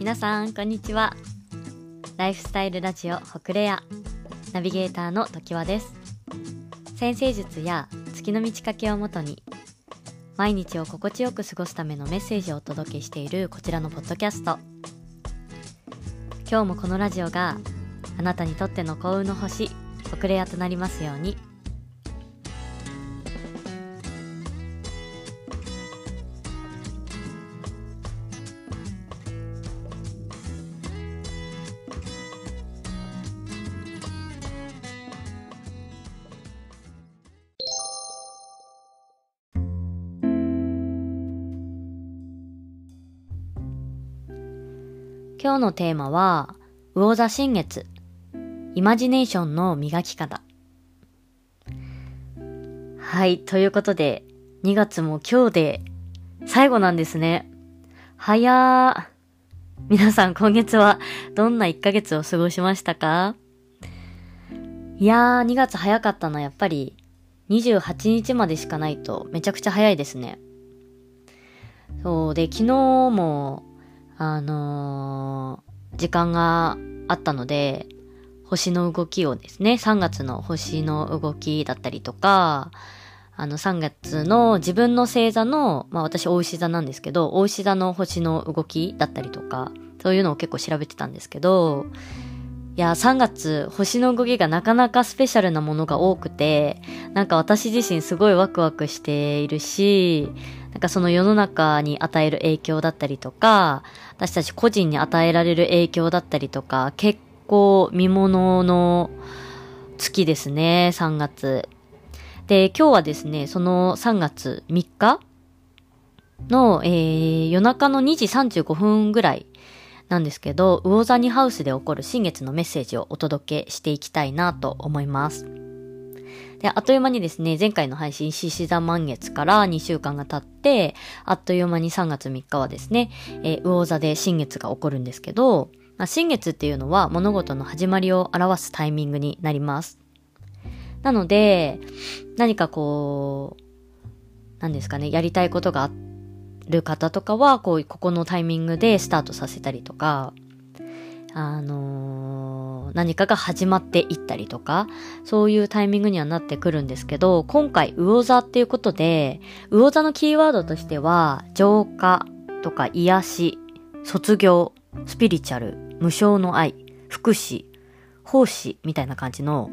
皆さんこんにちは。ライフスタイルラジオホクレアナビゲーターの時和です。先生術や月の満ち欠けをもとに毎日を心地よく過ごすためのメッセージをお届けしているこちらのポッドキャスト。今日もこのラジオがあなたにとっての幸運の星ホクレアとなりますように。今日のテーマは、魚座新月、イマジネーションの磨き方。はい、ということで、2月も今日で最後なんですね。早ー。皆さん今月はどんな1ヶ月を過ごしましたか？いやー、2月早かったのはやっぱり28日までしかないとめちゃくちゃ早いですね。そうで、昨日もあのー、時間があったので、星の動きをですね、3月の星の動きだったりとか、あの3月の自分の星座の、まあ私大牛座なんですけど、大牛座の星の動きだったりとか、そういうのを結構調べてたんですけど、いや、3月、星の動きがなかなかスペシャルなものが多くて、なんか私自身すごいワクワクしているし、なんかその世の中に与える影響だったりとか、私たち個人に与えられる影響だったりとか、結構見物の月ですね、3月。で、今日はですね、その3月3日の、えー、夜中の2時35分ぐらいなんですけど、魚座にハウスで起こる新月のメッセージをお届けしていきたいなと思います。で、あっという間にですね、前回の配信、獅子座満月から2週間が経って、あっという間に3月3日はですね、えー、魚座で新月が起こるんですけど、まあ、新月っていうのは物事の始まりを表すタイミングになります。なので、何かこう、何ですかね、やりたいことがあってる方とかは、こう、ここのタイミングでスタートさせたりとか、あのー、何かが始まっていったりとか、そういうタイミングにはなってくるんですけど、今回、魚座っていうことで、魚座のキーワードとしては、浄化とか癒し、卒業、スピリチュアル、無償の愛、福祉、奉仕みたいな感じの、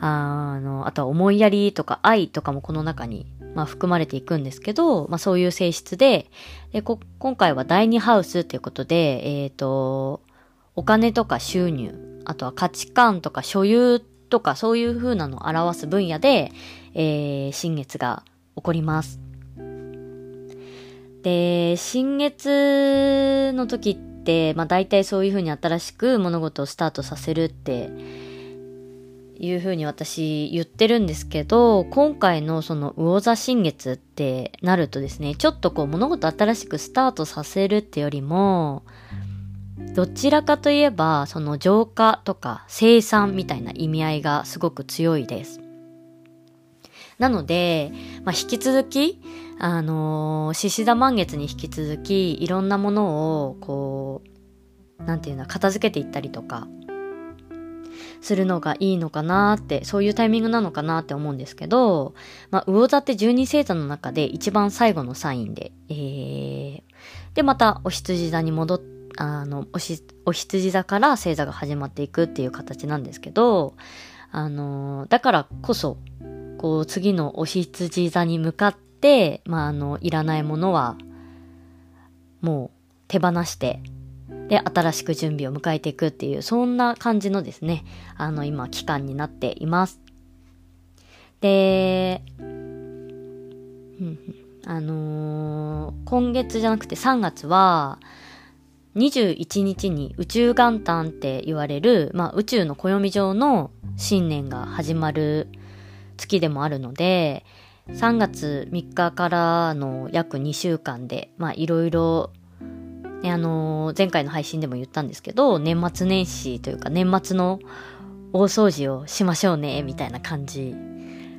あの、あとは思いやりとか愛とかもこの中に、まあ、含まれていくんですけど、まあ、そういう性質で、で今回は第二ハウスっていうことで、えっ、ー、と、お金とか収入、あとは価値観とか所有とかそういう風なのを表す分野で、えー、新月が起こります。で、新月の時って、まあ大体そういう風に新しく物事をスタートさせるっていう風に私言ってるんですけど、今回のその魚座新月ってなるとですね、ちょっとこう物事新しくスタートさせるってよりも、どちらかといえば、その浄化とか生産みたいな意味合いがすごく強いです。なので、まあ、引き続き、あの、獅子座満月に引き続き、いろんなものを、こう、なんていうの、片付けていったりとか、するのがいいのかなって、そういうタイミングなのかなって思うんですけど、まあ、魚座って12星座の中で一番最後のサインで、えー、で、またお羊座に戻っ、あの、おし、お羊座から星座が始まっていくっていう形なんですけど、あの、だからこそ、こう、次のお羊座に向かって、まあ、あの、いらないものは、もう手放して、で、新しく準備を迎えていくっていう、そんな感じのですね、あの、今、期間になっています。で、あのー、今月じゃなくて3月は、21日に宇宙元旦って言われる、まあ、宇宙の暦上の新年が始まる月でもあるので、3月3日からの約2週間で、まあ、いろいろ、ね、あのー、前回の配信でも言ったんですけど、年末年始というか年末の大掃除をしましょうね、みたいな感じ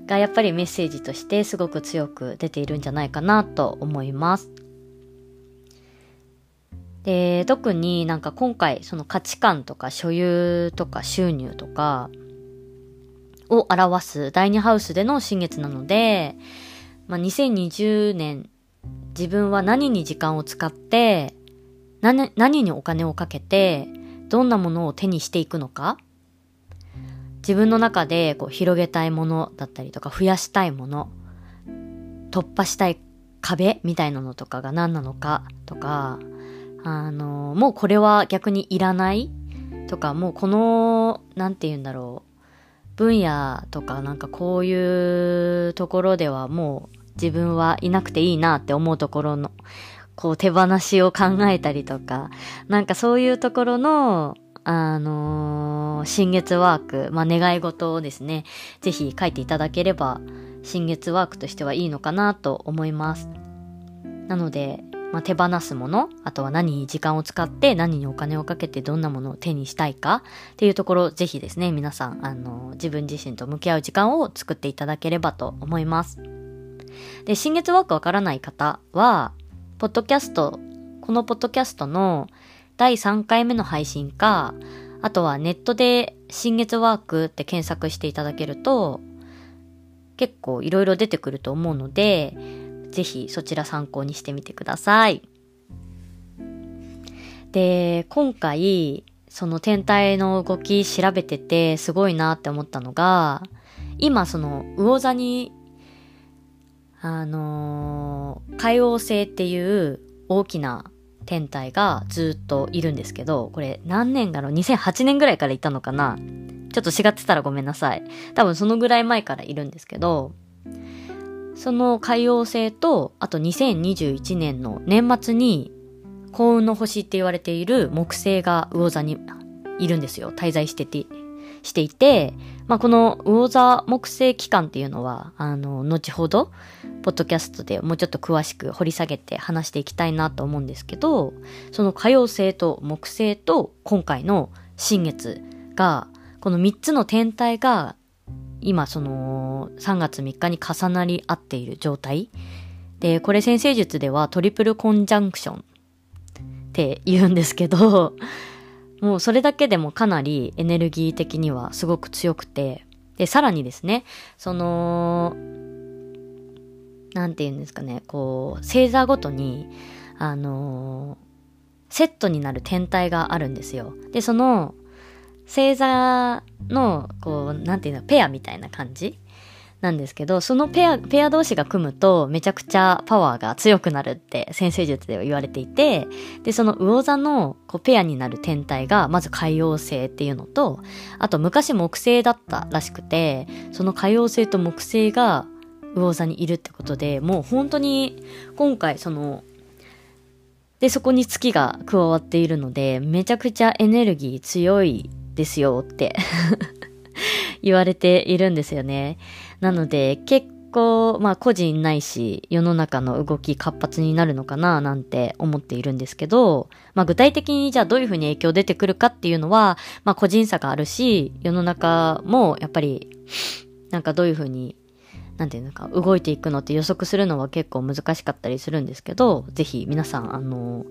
がやっぱりメッセージとしてすごく強く出ているんじゃないかなと思います。で、特になんか今回その価値観とか所有とか収入とかを表す第二ハウスでの新月なので、まあ、2020年自分は何に時間を使って何、何にお金をかけてどんなものを手にしていくのか。自分の中でこう広げたいものだったりとか増やしたいもの突破したい壁みたいなのとかが何なのかとかあのもうこれは逆にいらないとかもうこの何て言うんだろう分野とかなんかこういうところではもう自分はいなくていいなって思うところのこう手放しを考えたりとかなんかそういうところのあのー、新月ワーク、まあ、願い事をですね、ぜひ書いていただければ、新月ワークとしてはいいのかなと思います。なので、まあ、手放すもの、あとは何に時間を使って何にお金をかけてどんなものを手にしたいかっていうところ、ぜひですね、皆さん、あの、自分自身と向き合う時間を作っていただければと思います。で、新月ワークわからない方は、ポッドキャスト、このポッドキャストの第3回目の配信か、あとはネットで新月ワークって検索していただけると、結構いろいろ出てくると思うので、ぜひそちら参考にしてみてください。で、今回、その天体の動き調べててすごいなって思ったのが、今その魚座に、あのー、海王星っていう大きな天体がずっといるんですけど、これ何年だろう ?2008 年ぐらいからいたのかな？ちょっと違ってたらごめんなさい。多分そのぐらい前からいるんですけど、その海王星と、あと2021年の年末に幸運の星って言われている木星が魚座にいるんですよ。滞在してて、していて、まあ、この魚座木星期間っていうのは、あの、後ほど、ポッドキャストでもうちょっと詳しく掘り下げて話していきたいなと思うんですけど、その火曜星と木星と今回の新月が、この3つの天体が今その3月3日に重なり合っている状態。で、これ先生術ではトリプルコンジャンクションって言うんですけど、もうそれだけでもかなりエネルギー的にはすごく強くて、で、さらにですね、その、なんて言うんですかね、こう、星座ごとに、あのー、セットになる天体があるんですよ。で、その、星座の、こう、なんていうの、ペアみたいな感じなんですけど、そのペア、ペア同士が組むとめちゃくちゃパワーが強くなるって先生術では言われていて、で、その魚座のこうペアになる天体が、まず海王星っていうのと、あと昔木星だったらしくて、その海王星と木星が魚座にいるってことで、もう本当に今回その、で、そこに月が加わっているので、めちゃくちゃエネルギー強いですよって 言われているんですよね。なので結構、まあ個人ないし世の中の動き活発になるのかななんて思っているんですけど、まあ具体的にじゃあどういうふうに影響出てくるかっていうのは、まあ個人差があるし、世の中もやっぱりなんかどういうふうになんていうのか、動いていくのって予測するのは結構難しかったりするんですけど、ぜひ皆さん、あの、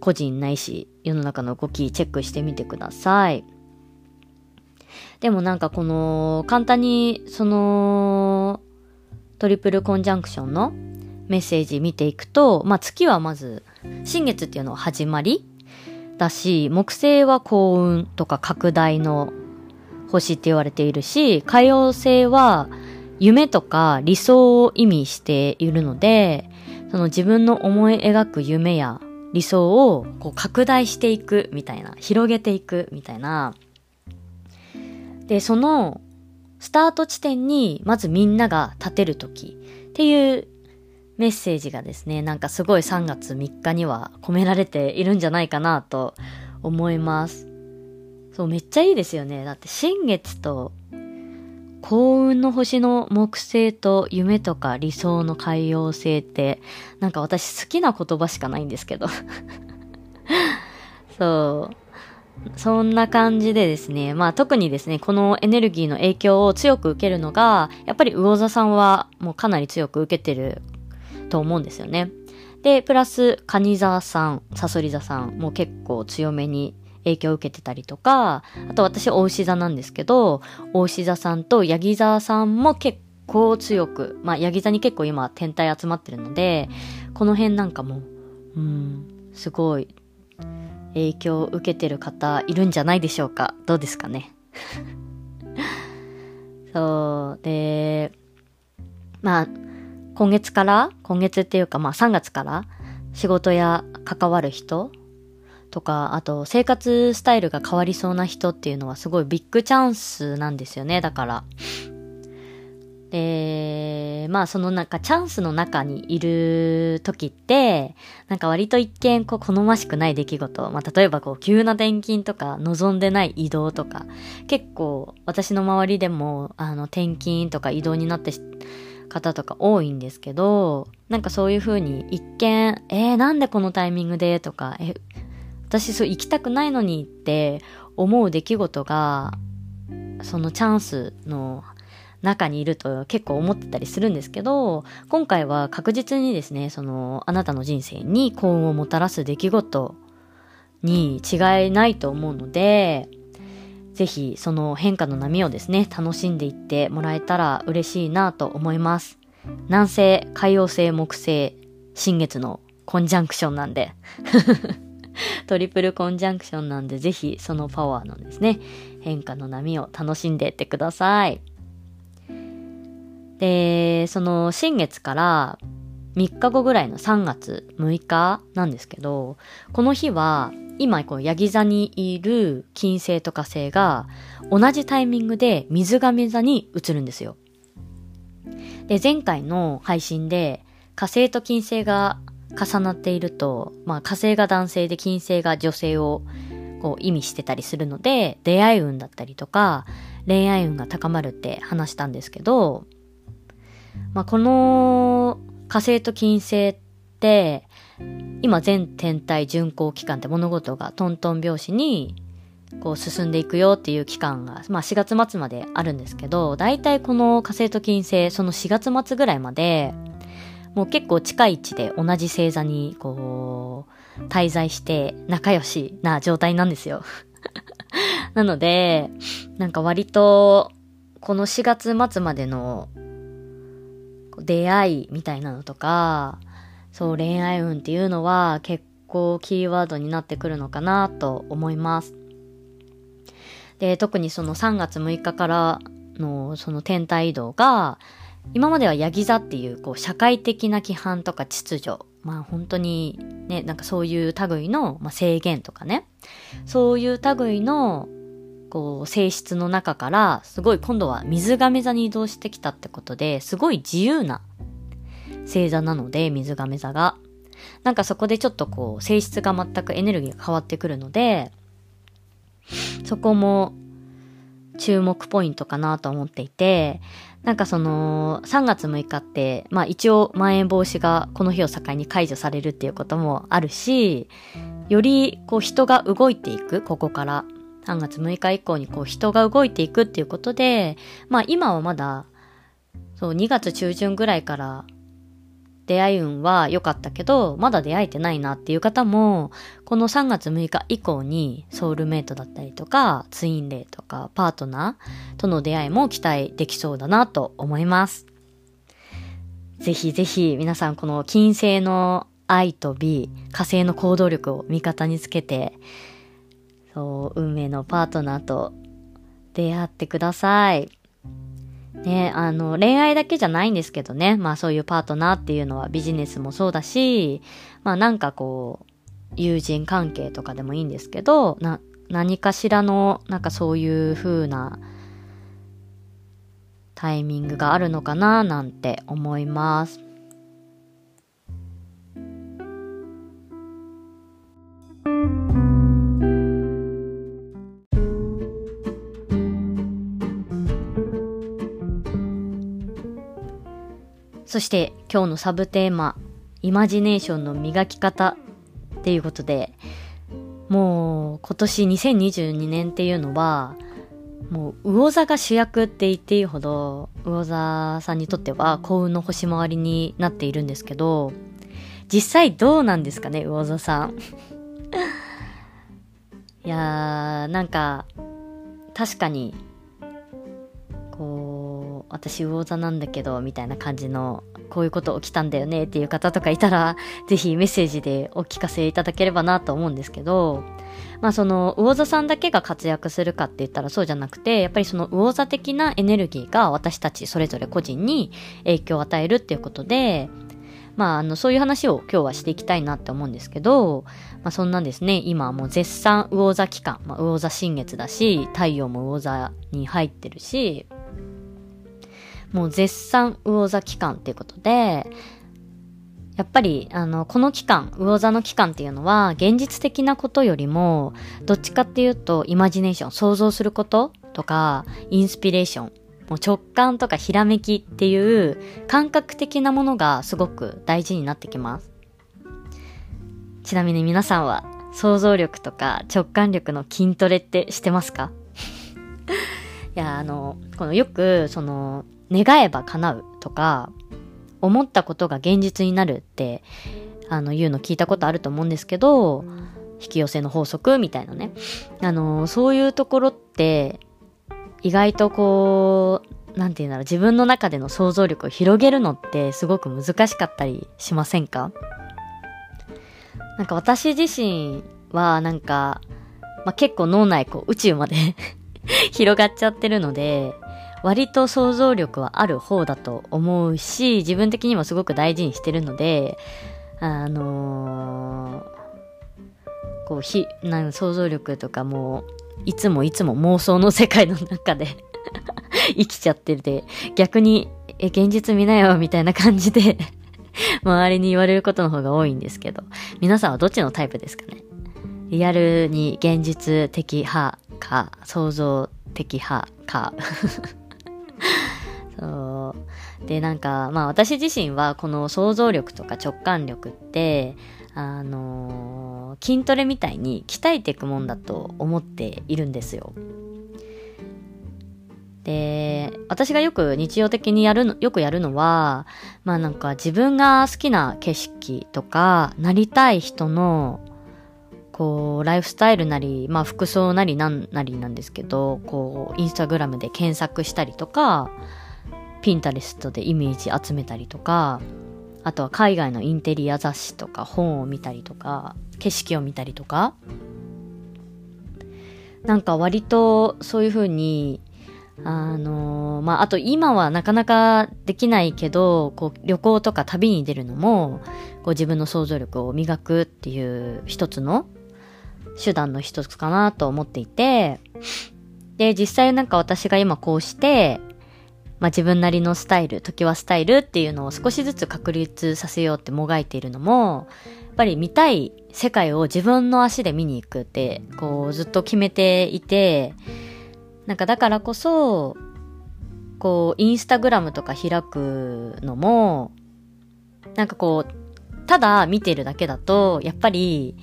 個人ないし、世の中の動きチェックしてみてください。でもなんかこの、簡単に、その、トリプルコンジャンクションのメッセージ見ていくと、まあ月はまず、新月っていうのは始まりだし、木星は幸運とか拡大の星って言われているし、海洋星は夢とか理想を意味しているので、その自分の思い描く夢や理想をこう拡大していくみたいな、広げていくみたいな。で、そのスタート地点にまずみんなが立てるときっていうメッセージがですね、なんかすごい3月3日には込められているんじゃないかなと思います。そう、めっちゃいいですよね。だって新月と幸運の星の木星と夢とか理想の海洋星って、なんか私好きな言葉しかないんですけど そう。そんな感じでですね、まあ特にですね、このエネルギーの影響を強く受けるのが、やっぱり魚座さんはもうかなり強く受けてると思うんですよね。で、プラス、カニ座さん、サソリ座さんも結構強めに影響を受けてたりとか、あと私、大牛座なんですけど、大牛座さんとヤギ座さんも結構強く、まあ、ヤギ座に結構今天体集まってるので、この辺なんかも、うん、すごい影響を受けてる方いるんじゃないでしょうか。どうですかね。そう、で、まあ、今月から、今月っていうかまあ3月から仕事や関わる人とか、あと生活スタイルが変わりそうな人っていうのはすごいビッグチャンスなんですよね、だから。で、まあそのなんかチャンスの中にいる時って、なんか割と一見こう好ましくない出来事、まあ例えばこう急な転勤とか望んでない移動とか、結構私の周りでもあの転勤とか移動になって方とか多いんですけど、なんかそういう風に一見、えー、なんでこのタイミングで？とか、え、私そう行きたくないのにって思う出来事が、そのチャンスの中にいると結構思ってたりするんですけど、今回は確実にですね、そのあなたの人生に幸運をもたらす出来事に違いないと思うので、ぜひその変化の波をですね、楽しんでいってもらえたら嬉しいなと思います。南西、海洋星、木星、新月のコンジャンクションなんで トリプルコンジャンクションなんで、ぜひそのパワーのですね、変化の波を楽しんでいってください。で、その新月から3日後ぐらいの3月6日なんですけど、この日は今こうヤギ座にいる金星と火星が同じタイミングで水亀座に移るんですよ。で、前回の配信で火星と金星が重なっていると、まあ火星が男性で金星が女性をこう意味してたりするので、出会い運だったりとか、恋愛運が高まるって話したんですけど、まあこの火星と金星って、今全天体巡行期間って物事がトントン拍子にこう進んでいくよっていう期間が、まあ4月末まであるんですけど、大体この火星と金星、その4月末ぐらいまで、もう結構近い位置で同じ星座にこう、滞在して仲良しな状態なんですよ。なので、なんか割と、この4月末までの出会いみたいなのとか、そう恋愛運っていうのは結構キーワードになってくるのかなと思います。で、特にその3月6日からのその天体移動が、今まではヤギ座っていうこう社会的な規範とか秩序、まあ本当にね、なんかそういう類の、まあ、制限とかね、そういう類のこう性質の中からすごい今度は水亀座に移動してきたってことですごい自由な星座なので、水亀座が。なんかそこでちょっとこう、性質が全くエネルギーが変わってくるので、そこも注目ポイントかなと思っていて、なんかその、3月6日って、まあ一応、まん延防止がこの日を境に解除されるっていうこともあるし、よりこう人が動いていく、ここから。3月6日以降にこう人が動いていくっていうことで、まあ今はまだ、そう、2月中旬ぐらいから出会い運は良かったけど、まだ出会えてないなっていう方も、この3月6日以降にソウルメイトだったりとか、ツインレイとか、パートナーとの出会いも期待できそうだなと思います。ぜひぜひ皆さんこの金星の愛と美、火星の行動力を味方につけて、そう、運命のパートナーと出会ってください。ね、あの、恋愛だけじゃないんですけどね。まあそういうパートナーっていうのはビジネスもそうだし、まあなんかこう、友人関係とかでもいいんですけど、な、何かしらの、なんかそういう風なタイミングがあるのかななんて思います。そして今日のサブテーマ、イマジネーションの磨き方っていうことで、もう今年2022年っていうのは、もう魚座が主役って言っていいほど魚座さんにとっては幸運の星回りになっているんですけど実際どうなんですかね魚座さん。いやーなんか確かに私魚座なんだけどみたいな感じのこういうこと起きたんだよねっていう方とかいたら ぜひメッセージでお聞かせいただければなと思うんですけどまあその魚座さんだけが活躍するかって言ったらそうじゃなくて、やっぱりその魚座的なエネルギーが私たちそれぞれ個人に影響を与えるっていうことで、まあ、あの、そういう話を今日はしていきたいなって思うんですけど、まあ、そんなんですね、今はもう絶賛魚座期間、まあ、魚座新月だし、太陽も魚座に入ってるし、もう絶賛魚座期間っていうことで、やっぱり、あの、この期間、魚座の期間っていうのは、現実的なことよりも、どっちかっていうと、イマジネーション、想像することとか、インスピレーション、もう直感とかひらめきっていう感覚的なものがすごく大事になってきます。ちなみに皆さんは想像力とか直感力の筋トレってしてますか？いや、あの、このよく、その、願えば叶うとか、思ったことが現実になるって、あの、言うの聞いたことあると思うんですけど、引き寄せの法則みたいなね。あの、そういうところって、意外とこう、なんて言うんだろう、自分の中での想像力を広げるのってすごく難しかったりしませんか？なんか私自身はなんか、まあ、結構脳内こう宇宙まで 広がっちゃってるので、割と想像力はある方だと思うし、自分的にもすごく大事にしてるので、あのー、こう、ひ、なん想像力とかも、いつもいつも妄想の世界の中で 生きちゃってて、逆に、え、現実見なよ、みたいな感じで周りに言われることの方が多いんですけど、皆さんはどっちのタイプですかね？リアルに現実的派か、想像的派か。そう。で、なんか、まあ私自身はこの想像力とか直感力って、あのー、筋トレみたいに鍛えていくもんだと思っているんですよ。で、私がよく日常的にやるの、よくやるのは、まあなんか自分が好きな景色とか、なりたい人の、こう、ライフスタイルなり、まあ服装なりなんなりなんですけど、こう、インスタグラムで検索したりとか、ピンタレストでイメージ集めたりとか、あとは海外のインテリア雑誌とか本を見たりとか、景色を見たりとか、なんか割とそういう風に、あのー、まあ、あと今はなかなかできないけど、こう旅行とか旅に出るのも、こう自分の想像力を磨くっていう一つの手段の一つかなと思っていて、で、実際なんか私が今こうして、まあ、自分なりのスタイル、時はスタイルっていうのを少しずつ確立させようってもがいているのも、やっぱり見たい世界を自分の足で見に行くって、こうずっと決めていて、なんかだからこそ、こう、インスタグラムとか開くのも、なんかこう、ただ見てるだけだと、やっぱり、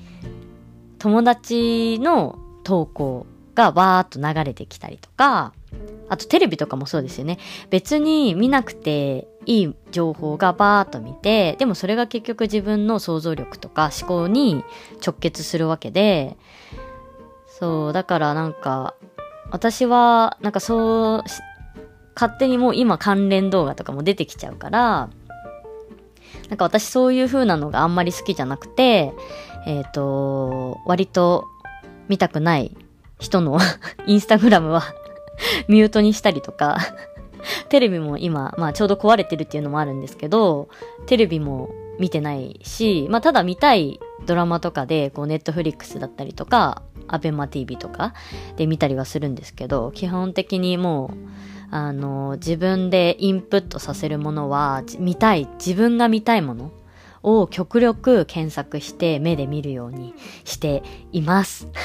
友達の投稿がわーっと流れてきたりとか、あとテレビとかもそうですよね。別に見なくていい情報がバーっと見て、でもそれが結局自分の想像力とか思考に直結するわけで、そう、だからなんか、私はなんかそう、勝手にもう今関連動画とかも出てきちゃうから、なんか私そういう風なのがあんまり好きじゃなくて、えっ、ー、と、割と見たくない人の インスタグラムは ミュートにしたりとか テレビも今、まあちょうど壊れてるっていうのもあるんですけど、テレビも見てないし、まあただ見たいドラマとかで、こうネットフリックスだったりとか、アベマ TV とかで見たりはするんですけど、基本的にもう、あの、自分でインプットさせるものは、見たい、自分が見たいものを極力検索して目で見るようにしています。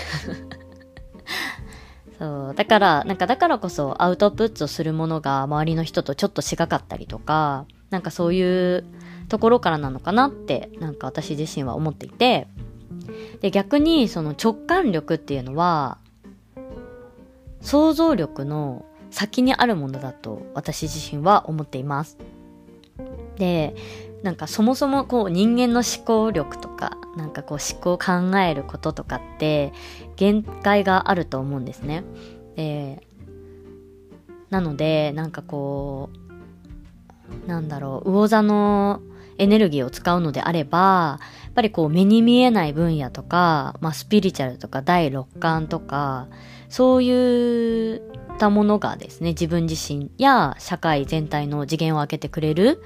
そう。だから、なんかだからこそアウトプットするものが周りの人とちょっと違かったりとか、なんかそういうところからなのかなって、なんか私自身は思っていて、で、逆にその直感力っていうのは、想像力の先にあるものだと私自身は思っています。で、なんかそもそもこう人間の思考力とか、なんかこう思考を考えることとかって限界があると思うんですね。で、なので、なんかこう、なんだろう、魚座のエネルギーを使うのであれば、やっぱりこう目に見えない分野とか、まあスピリチュアルとか第六感とか、そういったものがですね、自分自身や社会全体の次元を開けてくれる、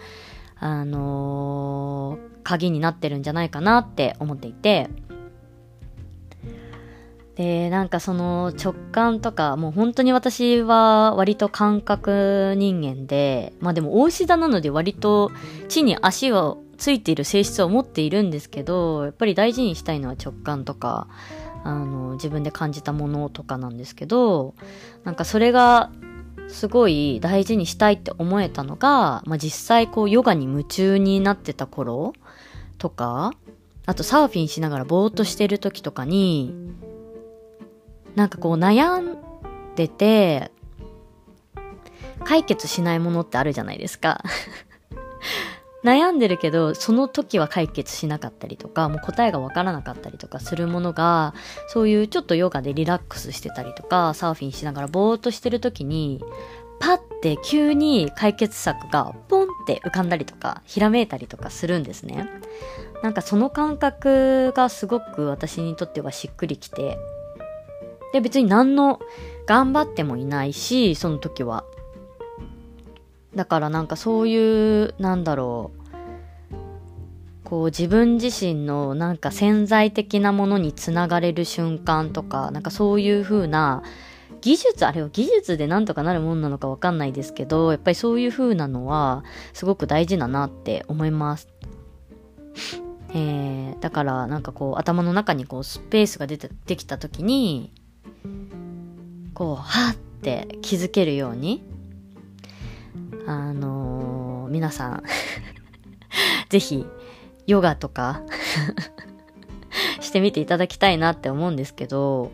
あのー、鍵になってるんじゃないかなって思っていて、で、なんかその直感とか、もう本当に私は割と感覚人間で、まあでも大志座なので割と地に足をついている性質を持っているんですけど、やっぱり大事にしたいのは直感とか、あの、自分で感じたものとかなんですけど、なんかそれがすごい大事にしたいって思えたのが、まあ実際こうヨガに夢中になってた頃とか、あとサーフィンしながらぼーっとしてる時とかに、なんかこう悩んでて、解決しないものってあるじゃないですか。悩んでるけど、その時は解決しなかったりとか、もう答えがわからなかったりとかするものが、そういうちょっとヨガでリラックスしてたりとか、サーフィンしながらぼーっとしてる時に、パッて急に解決策がポンって浮かんだりとか、ひらめいたりとかするんですね。なんかその感覚がすごく私にとってはしっくりきて、で、別に何の頑張ってもいないし、その時は。だからなんかそういう、なんだろう。こう自分自身のなんか潜在的なものにつながれる瞬間とか、なんかそういう風な技術、あれは技術でなんとかなるもんなのかわかんないですけど、やっぱりそういう風なのはすごく大事だなって思います。えー、だからなんかこう頭の中にこうスペースが出てできた時にこうはって気づけるようにあのー、皆さん ぜひヨガとか してみていただきたいなって思うんですけど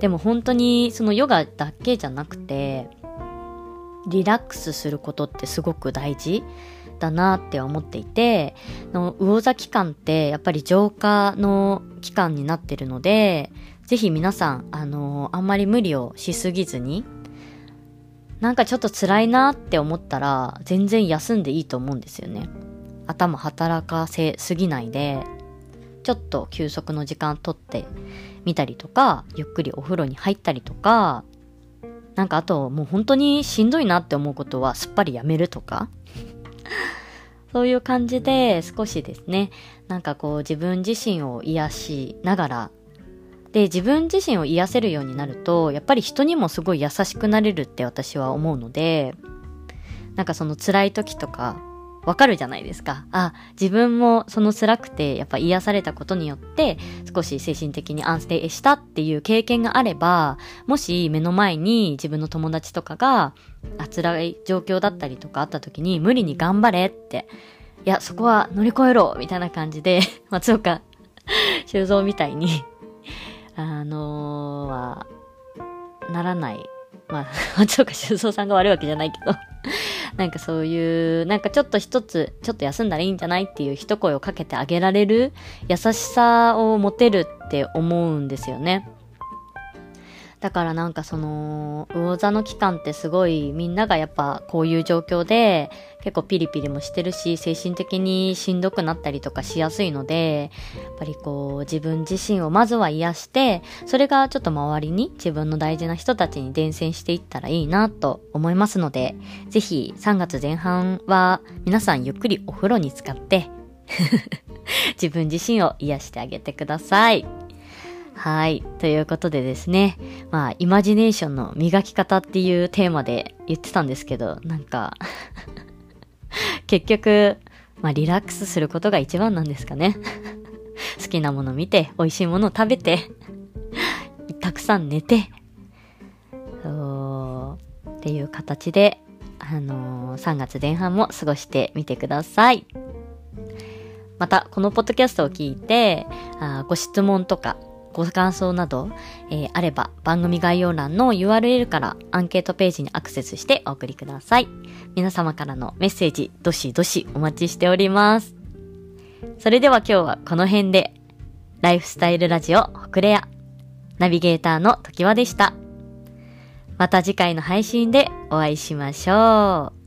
でも本当にそのヨガだけじゃなくてリラックスすることってすごく大事だなって思っていて、の魚座期間ってやっぱり浄化の期間になってるので、ぜひ皆さん、あのー、あんまり無理をしすぎずに、なんかちょっと辛いなって思ったら、全然休んでいいと思うんですよね。頭働かせすぎないで、ちょっと休息の時間とってみたりとか、ゆっくりお風呂に入ったりとか、なんかあともう本当にしんどいなって思うことはすっぱりやめるとか、そういう感じで少しですね、なんかこう自分自身を癒しながらで、自分自身を癒せるようになると、やっぱり人にもすごい優しくなれるって私は思うので、なんかその辛い時とか、わかるじゃないですか。あ、自分もその辛くて、やっぱ癒されたことによって、少し精神的に安定したっていう経験があれば、もし目の前に自分の友達とかが、あ、辛い状況だったりとかあった時に、無理に頑張れって、いや、そこは乗り越えろみたいな感じで、松岡修造みたいにあのー、は、ならない。まあ、松岡修造さんが悪いわけじゃないけど なんかそういう、なんかちょっと一つ、ちょっと休んだらいいんじゃないっていう一声をかけてあげられる優しさを持てるって思うんですよね。だからなんかその、魚座の期間ってすごいみんながやっぱこういう状況で結構ピリピリもしてるし、精神的にしんどくなったりとかしやすいので、やっぱりこう自分自身をまずは癒して、それがちょっと周りに自分の大事な人たちに伝染していったらいいなと思いますので、ぜひ3月前半は皆さんゆっくりお風呂に使って 自分自身を癒してあげてください。はい。ということでですね。まあ、イマジネーションの磨き方っていうテーマで言ってたんですけど、なんか 結局、まあ、リラックスすることが一番なんですかね。好きなもの見て、美味しいもの食べて、たくさん寝て、そうっていう形で、あのー、3月前半も過ごしてみてください。また、このポッドキャストを聞いて、あご質問とか、ご感想など、えー、あれば番組概要欄の URL からアンケートページにアクセスしてお送りください。皆様からのメッセージ、どしどしお待ちしております。それでは今日はこの辺で、ライフスタイルラジオホクレア、ナビゲーターの時和でした。また次回の配信でお会いしましょう。